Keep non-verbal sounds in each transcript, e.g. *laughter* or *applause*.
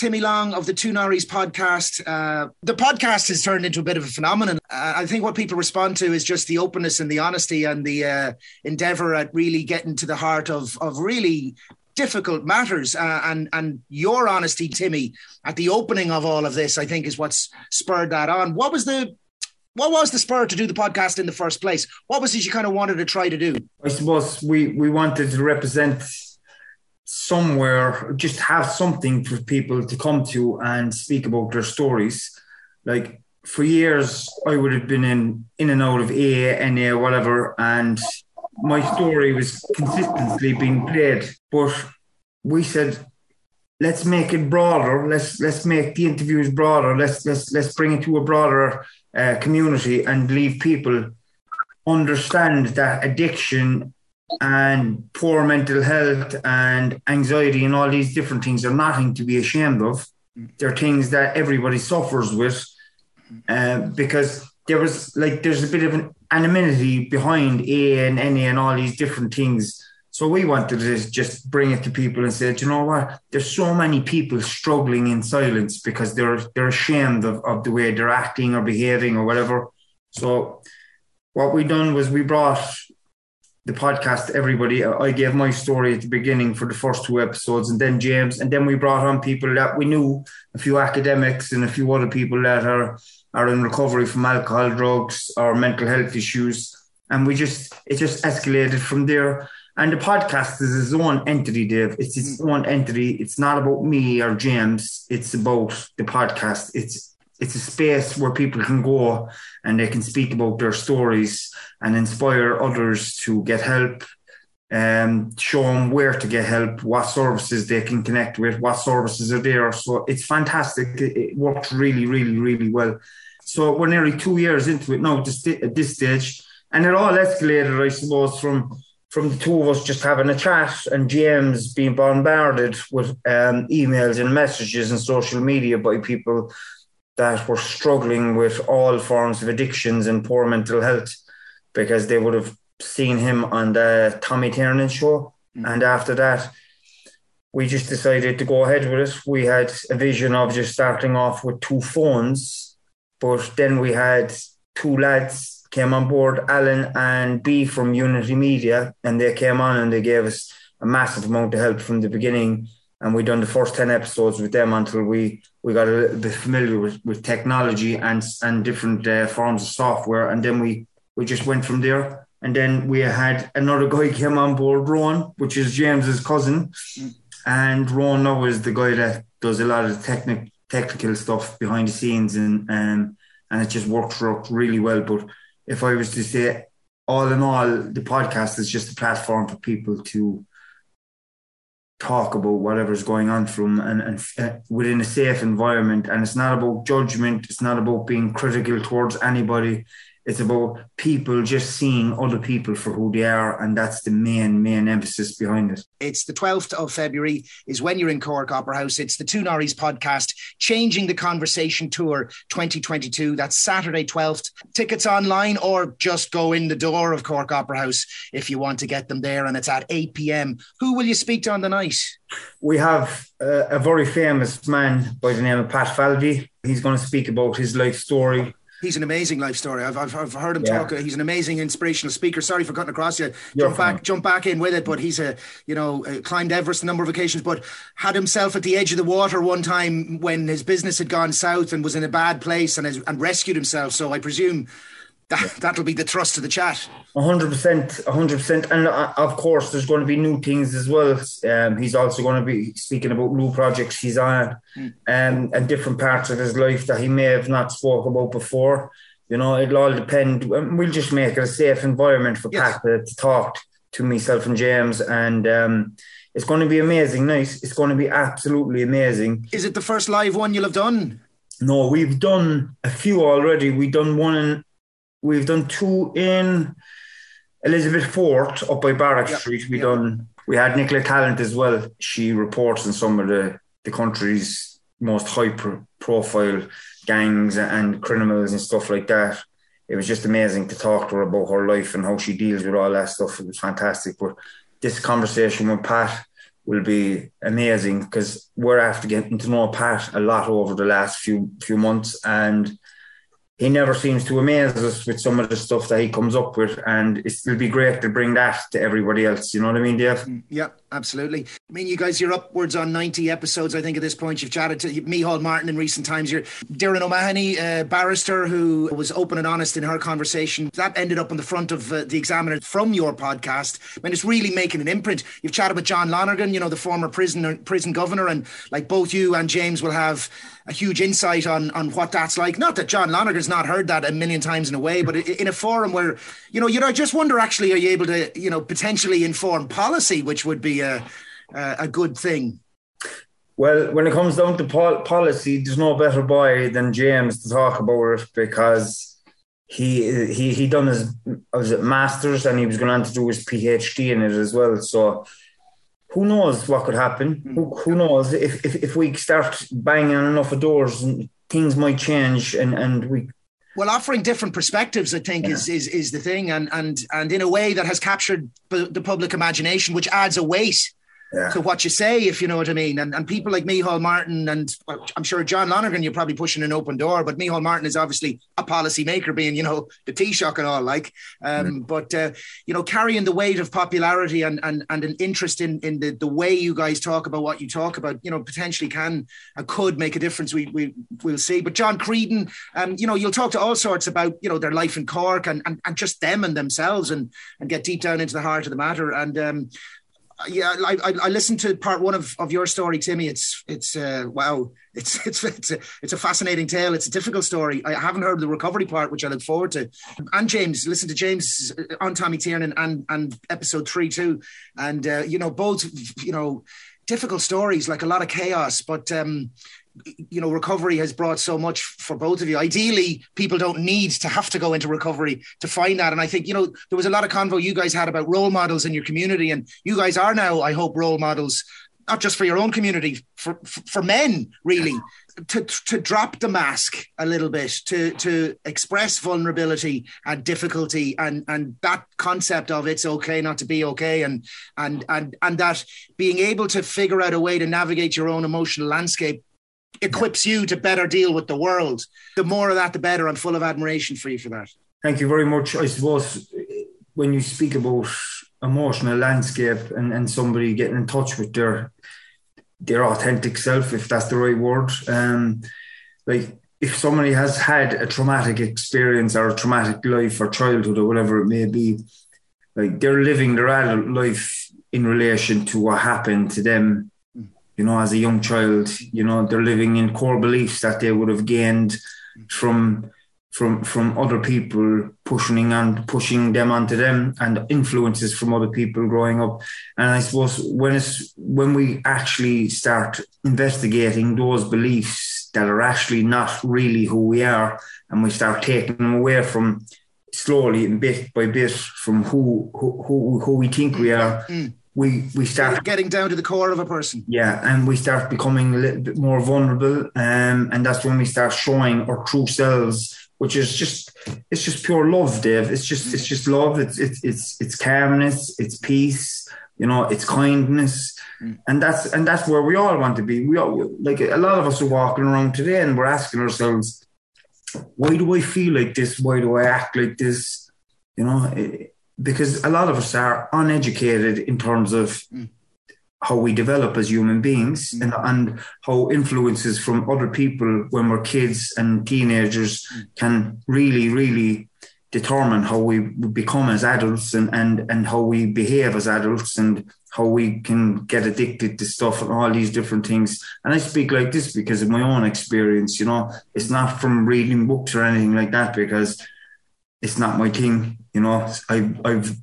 Timmy Long of the Two Norries podcast. Uh, the podcast has turned into a bit of a phenomenon. Uh, I think what people respond to is just the openness and the honesty and the uh, endeavor at really getting to the heart of, of really difficult matters. Uh, and, and your honesty, Timmy, at the opening of all of this, I think is what's spurred that on. What was the what was the spur to do the podcast in the first place? What was it you kind of wanted to try to do? I suppose we, we wanted to represent somewhere, just have something for people to come to and speak about their stories. Like for years, I would have been in in and out of A, NA, whatever, and my story was consistently being played. But we said, let's make it broader. Let's let's make the interviews broader. Let's let's let's bring it to a broader uh, community and leave people understand that addiction and poor mental health and anxiety and all these different things are nothing to be ashamed of. They're things that everybody suffers with uh, because there was like there's a bit of an anonymity behind A and NA and all these different things. So we wanted to just bring it to people and say, you know what? There's so many people struggling in silence because they're they're ashamed of, of the way they're acting or behaving or whatever. So what we done was we brought the podcast everybody. I gave my story at the beginning for the first two episodes, and then James, and then we brought on people that we knew, a few academics and a few other people that are are in recovery from alcohol, drugs, or mental health issues, and we just it just escalated from there. And the podcast is its own entity, Dave. It's its mm. own entity. It's not about me or James. It's about the podcast. It's it's a space where people can go and they can speak about their stories and inspire others to get help um, show them where to get help, what services they can connect with, what services are there. So it's fantastic. It, it worked really, really, really well. So we're nearly two years into it now at this stage, and it all escalated, I suppose, from from the two of us just having a chat and James being bombarded with um, emails and messages and social media by people that were struggling with all forms of addictions and poor mental health because they would have seen him on the Tommy Tiernan show. Mm. And after that, we just decided to go ahead with it. We had a vision of just starting off with two phones, but then we had two lads came on board, Alan and B from Unity Media, and they came on and they gave us a massive amount of help from the beginning and we done the first 10 episodes with them until we we got a bit familiar with, with technology and and different uh, forms of software. And then we we just went from there. And then we had another guy came on board Ron which is James's cousin. And Ron now is the guy that does a lot of technical technical stuff behind the scenes and um, and it just worked really well. But if I was to say all in all the podcast is just a platform for people to talk about whatever's going on from and, and uh, within a safe environment. And it's not about judgment. It's not about being critical towards anybody it's about people just seeing other people for who they are, and that's the main main emphasis behind it. It's the 12th of February is when you're in Cork Opera House. It's the Two Norries podcast, Changing the Conversation Tour 2022. That's Saturday 12th. Tickets online or just go in the door of Cork Opera House if you want to get them there, and it's at 8 p.m. Who will you speak to on the night? We have uh, a very famous man by the name of Pat Falvey. He's going to speak about his life story he's an amazing life story. I've, I've, I've heard him yeah. talk. He's an amazing inspirational speaker. Sorry for cutting across you. You're jump fine. back, jump back in with it. But he's a, you know, uh, climbed Everest a number of occasions, but had himself at the edge of the water one time when his business had gone south and was in a bad place and has, and rescued himself. So I presume that, that'll be the thrust of the chat. hundred percent, hundred percent, and uh, of course, there's going to be new things as well. Um, he's also going to be speaking about new projects he's on, mm. um, and different parts of his life that he may have not spoke about before. You know, it'll all depend. We'll just make it a safe environment for yes. Pat to, to, talk to myself and James, and um, it's going to be amazing. Nice, it's going to be absolutely amazing. Is it the first live one you'll have done? No, we've done a few already. We've done one in We've done two in Elizabeth Fort up by Barrack yep. Street. We yep. done. We had Nicola Tallant as well. She reports in some of the the country's most high pro- profile gangs and criminals and stuff like that. It was just amazing to talk to her about her life and how she deals with all that stuff. It was fantastic. But this conversation with Pat will be amazing because we're after getting to know Pat a lot over the last few few months, and he never seems to amaze us with some of the stuff that he comes up with, and it'll be great to bring that to everybody else. You know what I mean, Dave? Mm, yeah, absolutely. I mean, you guys, you're upwards on 90 episodes, I think, at this point. You've chatted to Micheál Martin in recent times. You're Darren O'Mahony, a barrister who was open and honest in her conversation. That ended up on the front of uh, the Examiner from your podcast. I mean, it's really making an imprint. You've chatted with John Lonergan, you know, the former prison prison governor, and like both you and James will have a huge insight on on what that's like. Not that John Lonergan's not heard that a million times in a way, but in a forum where you know, you know, I just wonder actually, are you able to you know potentially inform policy, which would be a a, a good thing. Well, when it comes down to pol- policy, there's no better boy than James to talk about it because he he he done his was it masters and he was going on to do his PhD in it as well. So who knows what could happen? Mm. Who, who knows if, if if we start banging on enough of doors, things might change, and and we. Well, offering different perspectives, I think, yeah. is, is is the thing, and and and in a way that has captured the public imagination, which adds a weight yeah. to what you say, if you know what I mean. And and people like Micheál Martin and well, I'm sure John Lonergan, you're probably pushing an open door, but Micheál Martin is obviously a policy maker, being you know the Taoiseach and all like. Um, mm. But uh, you know, carrying the weight of popularity and and and an interest in in the the way you guys talk about what you talk about, you know, potentially can and could make a difference. We we we'll see. But John Creedon, um, you know, you'll talk to all sorts about you know their life in Cork and and, and just them and themselves and and get deep down into the heart of the matter. And um, yeah, I, I, I, listened to part one of, of your story, Timmy. It's it's uh, wow, *laughs* it's it's it's a, it's a fascinating tale. It's a difficult story. I haven't heard the recovery part, which I look forward to. And James, listen to James uh, on Tommy Tiernan and and episode three too. And uh, you know both, you know, difficult stories, like a lot of chaos, but um, you know, recovery has brought so much for both of you. Ideally, people don't need to have to go into recovery to find that. And I think, you know, there was a lot of convo you guys had about role models in your community. And you guys are now, I hope, role models, not just for your own community, for, for men, really, to, to drop the mask a little bit, to, to express vulnerability and difficulty and, and that concept of it's okay not to be okay. And, and, and, and that being able to figure out a way to navigate your own emotional landscape equips you to better deal with the world. The more of that, the better. I'm full of admiration for you for that. Thank you very much. I suppose when you speak about emotional landscape and, and somebody getting in touch with their their authentic self, if that's the right word, um, like if somebody has had a traumatic experience or a traumatic life or childhood or whatever it may be, like they're living their adult life in relation to what happened to them you know, as a young child, you know, they're living in core beliefs that they would have gained from from from other people pushing and pushing them onto them and influences from other people growing up. And I suppose when it's when we actually start investigating those beliefs that are actually not really who we are, and we start taking them away from slowly and bit by bit from who who who, who we think we are. Mm we we start getting down to the core of a person. Yeah, and we start becoming a little bit more vulnerable, um, and that's when we start showing our true selves, which is just it's just pure love, Dave. It's just it's just love. It's it's it's it's calmness. It's peace. You know, it's kindness, mm. and that's and that's where we all want to be. We all like a lot of us are walking around today, and we're asking ourselves, why do I feel like this? Why do I act like this? You know. It, because a lot of us are uneducated in terms of mm. how we develop as human beings mm. and, and how influences from other people when we're kids and teenagers mm. can really, really determine how we become as adults and, and, and how we behave as adults and how we can get addicted to stuff and all these different things. And I speak like this because of my own experience, you know, it's not from reading books or anything like that because it's not my thing. You know, I've, I've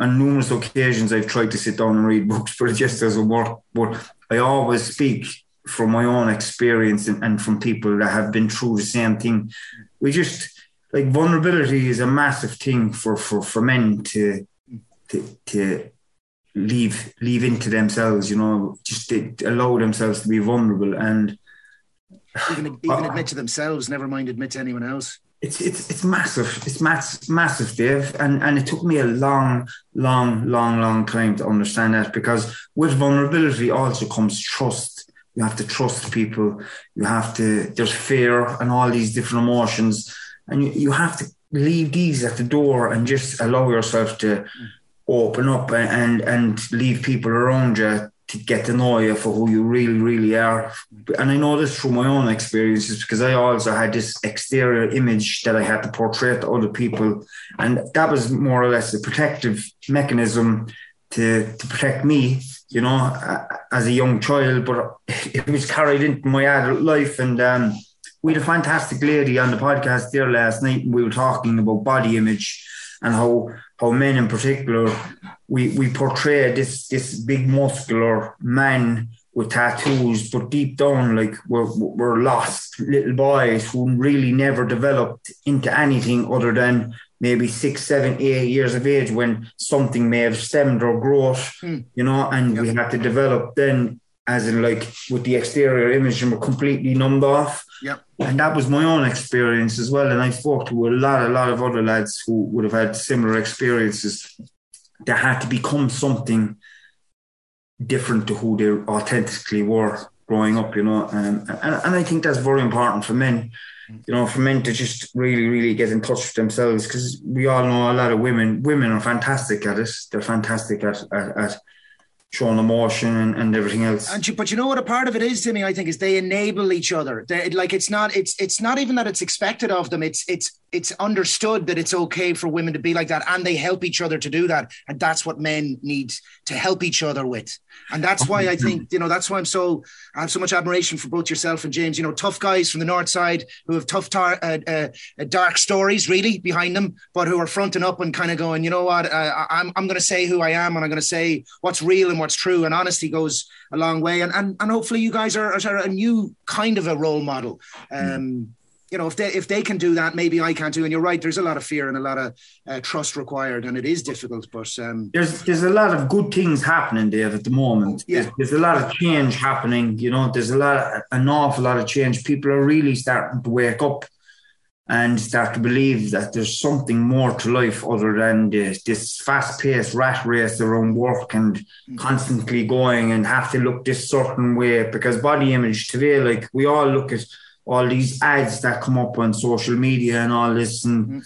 on numerous occasions I've tried to sit down and read *laughs* books, but it just doesn't work. But I always speak from my own experience and, and from people that have been through the same thing. We just like vulnerability is a massive thing for for, for men to to to leave leave into themselves. You know, just to allow themselves to be vulnerable and even even *sighs* admit to themselves. Never mind admit to anyone else it's it's it's massive. It's mass, massive, Dave, and and it took me a long, long, long, long time to understand that because with vulnerability also comes trust. You have to trust people. You have to. There's fear and all these different emotions, and you, you have to leave these at the door and just allow yourself to mm. open up and and leave people around you to get to know you for who you really, really are. And I know this from my own experiences because I also had this exterior image that I had to portray to other people. And that was more or less a protective mechanism to, to protect me, you know, as a young child. But *laughs* it was carried into my adult life. And um, we had a fantastic lady on the podcast there last night, and we were talking about body image and how how men in particular we we portray this this big muscular man with tattoos, but deep down, like we're we're lost little boys who really never developed into anything other than maybe six, seven, eight years of age when something may have stemmed or growth, mm. you know, and we had to develop then as in like with the exterior image and we're completely numbed off. Yep. And that was my own experience as well. And I spoke with a lot, a lot of other lads who would have had similar experiences that had to become something different to who they authentically were growing up, you know. Um, and, and I think that's very important for men, you know, for men to just really, really get in touch with themselves because we all know a lot of women, women are fantastic at it. They're fantastic at, at, at showing emotion and, and everything else. And you, but you know what a part of it is, Timmy. I think is they enable each other. They, like it's not it's it's not even that it's expected of them. It's it's it's understood that it's okay for women to be like that, and they help each other to do that. And that's what men need to help each other with. And that's why I think you know that's why I'm so I have so much admiration for both yourself and James. You know, tough guys from the north side who have tough, tar- uh, uh, uh dark stories really behind them, but who are fronting up and kind of going, you know what, uh, I'm I'm going to say who I am, and I'm going to say what's real and what's true. And honesty goes a long way. And and and hopefully you guys are, are a new kind of a role model. Um, you know, if they if they can do that, maybe I can too. And you're right. There's a lot of fear and a lot of uh, trust required, and it is difficult. But um, there's there's a lot of good things happening, Dave, at the moment. Yeah. There's, there's, a lot of change happening. You know, there's a lot, of, an awful lot of change. People are really starting to wake up and start to believe that there's something more to life other than this, this fast-paced rat race around work and mm-hmm. constantly going and have to look this certain way. Because body image today, like we all look at all these ads that come up on social media and all this and mm-hmm.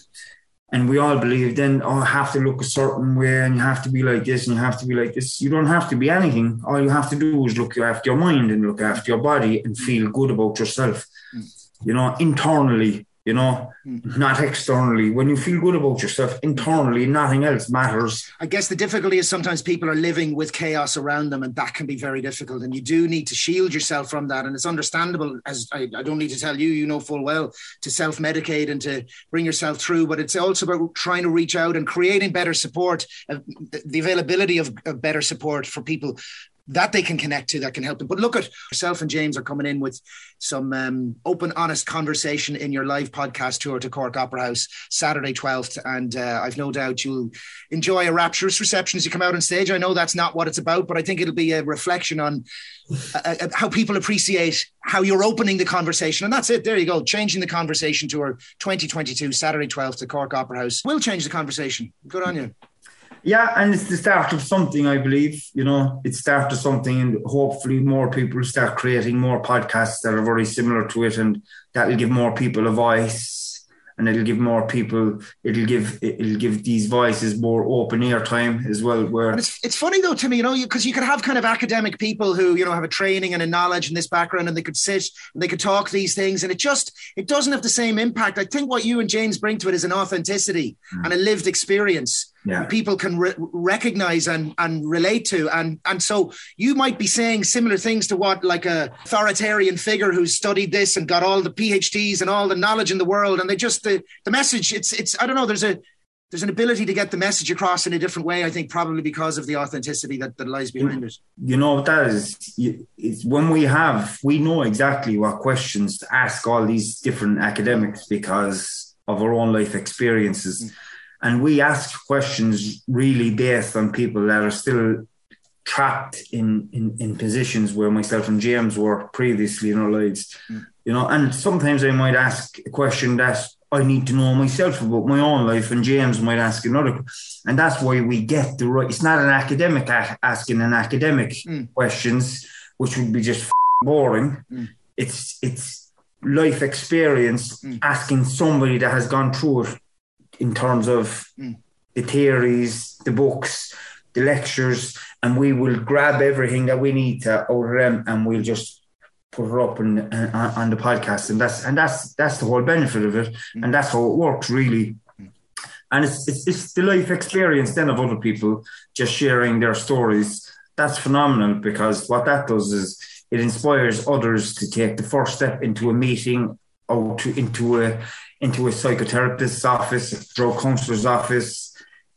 and we all believe then oh I have to look a certain way and you have to be like this and you have to be like this you don't have to be anything all you have to do is look after your mind and look after your body and feel good about yourself mm-hmm. you know internally you know, mm. not externally. When you feel good about yourself internally, nothing else matters. I guess the difficulty is sometimes people are living with chaos around them, and that can be very difficult. And you do need to shield yourself from that. And it's understandable, as I, I don't need to tell you, you know full well, to self medicate and to bring yourself through. But it's also about trying to reach out and creating better support, uh, the availability of, of better support for people that they can connect to that can help them. But look at yourself and James are coming in with some um, open, honest conversation in your live podcast tour to Cork Opera House Saturday 12th. And uh, I've no doubt you'll enjoy a rapturous reception as you come out on stage. I know that's not what it's about, but I think it'll be a reflection on uh, uh how people appreciate how you're opening the conversation. And that's it. There you go. Changing the conversation tour 2022, Saturday 12th to Cork Opera House. We'll change the conversation. Good on you. Yeah, and it's the start of something, I believe. You know, it's start of something, and hopefully more people start creating more podcasts that are very similar to it, and that will give more people a voice and it'll give more people it'll give it'll give these voices more open air time as well where it's, it's funny though to me you know because you, you, could have kind of academic people who you know have a training and a knowledge in this background and they could sit and they could talk these things and it just it doesn't have the same impact i think what you and james bring to it is an authenticity mm. and a lived experience yeah. people can re- recognize and, and relate to. And, and so you might be saying similar things to what like a authoritarian figure who's studied this and got all the PhDs and all the knowledge in the world. And they just, the, the message, it's, it's, I don't know, there's a, there's an ability to get the message across in a different way. I think probably because of the authenticity that, that lies behind it. You know that is it's when we have we know exactly what questions to ask all these different academics because of our own life experiences. Mm and we ask questions really based on people that are still trapped in, in, in positions where myself and James were previously in our lives. Mm. You know, and sometimes I might ask a question that I need to know myself about my own life, and James might ask another. And that's why we get the right. It's not an academic asking an academic mm. questions, which would be just boring. Mm. It's it's life experience mm. asking somebody that has gone through it in terms of mm. the theories, the books, the lectures, and we will grab everything that we need to out of them, and we'll just put it up on, uh, on the podcast, and that's and that's that's the whole benefit of it, mm. and that's how it works really. And it's, it's it's the life experience then of other people just sharing their stories. That's phenomenal because what that does is it inspires others to take the first step into a meeting or to into a into a psychotherapist's office, a drug counselor's office,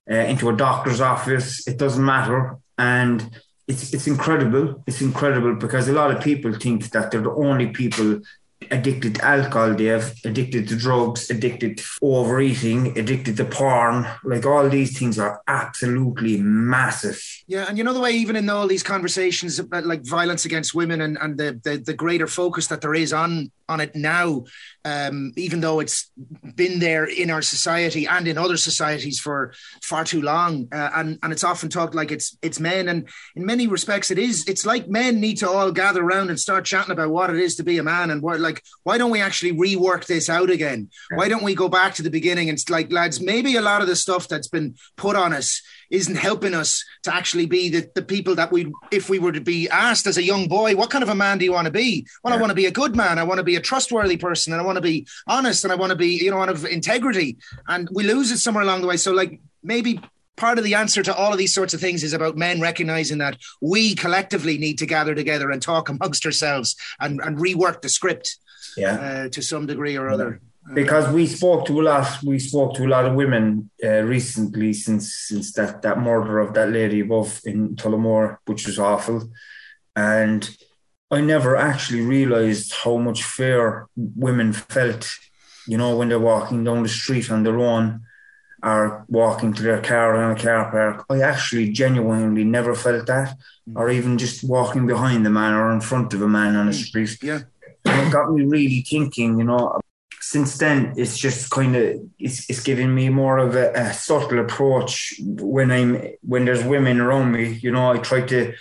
uh, into a doctor's office. It doesn't matter, and it's it's incredible. It's incredible because a lot of people think that they're the only people addicted to alcohol, they have addicted to drugs, addicted to overeating, addicted to porn. Like all these things are absolutely massive. Yeah, and you know the way even in all these conversations about like violence against women and, and the, the, the greater focus that there is on on it now, um, even though it's been there in our society and in other societies for far too long, uh, and and it's often talked like it's it's men, and in many respects it is. It's like men need to all gather around and start chatting about what it is to be a man, and what like why don't we actually rework this out again? Why don't we go back to the beginning and it's like lads, maybe a lot of the stuff that's been put on us isn't helping us to actually be the, the people that we, if we were to be asked as a young boy, what kind of a man do you want to be? Well, yeah. I want to be a good man. I want to be a trustworthy person and I want to be honest and I want to be, you know, one of integrity. And we lose it somewhere along the way. So, like, maybe part of the answer to all of these sorts of things is about men recognizing that we collectively need to gather together and talk amongst ourselves and, and rework the script yeah. Uh, to some degree or other because we spoke to a lot we spoke to a lot of women uh, recently since since that that murder of that lady above in Tullamore which was awful and I never actually realized how much fear women felt you know when they're walking down the street on their own or walking to their car in a car park I actually genuinely never felt that mm. or even just walking behind a man or in front of a man on the mm. street yeah it got me really thinking you know since then, it's just kind of it's, it's giving me more of a, a, subtle approach when I'm when there's women around me. You know, I try to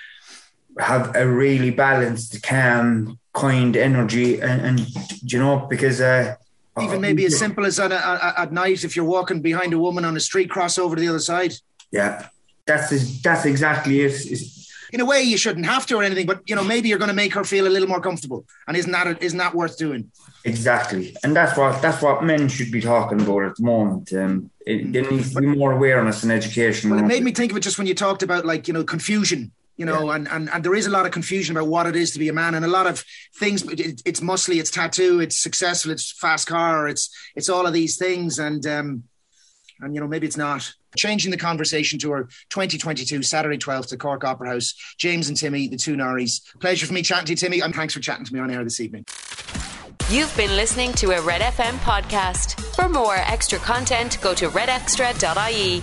have a really balanced, calm, kind energy, and, and you know because. Uh, even maybe as simple as at, at night, if you're walking behind a woman on a street, cross over to the other side. Yeah, that's that's exactly it. It's, in a way, you shouldn't have to or anything, but you know, maybe you're going to make her feel a little more comfortable, and isn't that isn't that worth doing? Exactly, and that's what that's what men should be talking about at the moment. Um, it, there needs to be more awareness and education. Well, it made me think of it just when you talked about like you know confusion you know, yeah. and, and and there is a lot of confusion about what it is to be a man, and a lot of things. It, it's muscly, it's tattoo, it's successful, it's fast car, it's it's all of these things, and um, and you know maybe it's not. Changing the conversation to our 2022 Saturday 12th to Cork Opera House. James and Timmy, the two Norries. Pleasure for me chatting to you, Timmy, and thanks for chatting to me on air this evening. You've been listening to a Red FM podcast. For more extra content, go to redextra.ie.